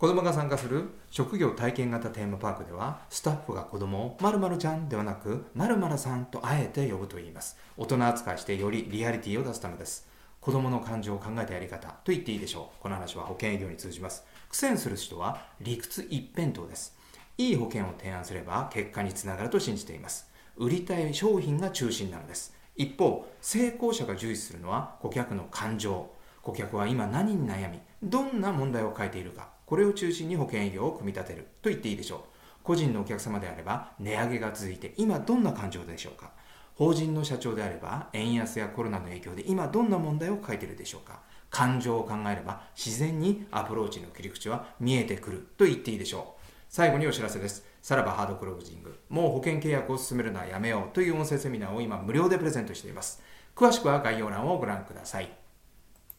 子供が参加する職業体験型テーマパークではスタッフが子供を〇〇ちゃんではなく〇〇さんとあえて呼ぶと言います。大人扱いしてよりリアリティを出すためです。子供の感情を考えたやり方と言っていいでしょう。この話は保険営業に通じます。苦戦する人は理屈一辺倒です。いい保険を提案すれば結果につながると信じています。売りたい商品が中心なのです。一方成功者が重視するのは顧客の感情。顧客は今何に悩みどんな問題を抱いているか。これを中心に保険営業を組み立てると言っていいでしょう。個人のお客様であれば値上げが続いて今どんな感情でしょうか。法人の社長であれば円安やコロナの影響で今どんな問題を抱えているでしょうか。感情を考えれば自然にアプローチの切り口は見えてくると言っていいでしょう。最後にお知らせです。さらばハードクロージング。もう保険契約を進めるのはやめようという音声セミナーを今無料でプレゼントしています。詳しくは概要欄をご覧ください。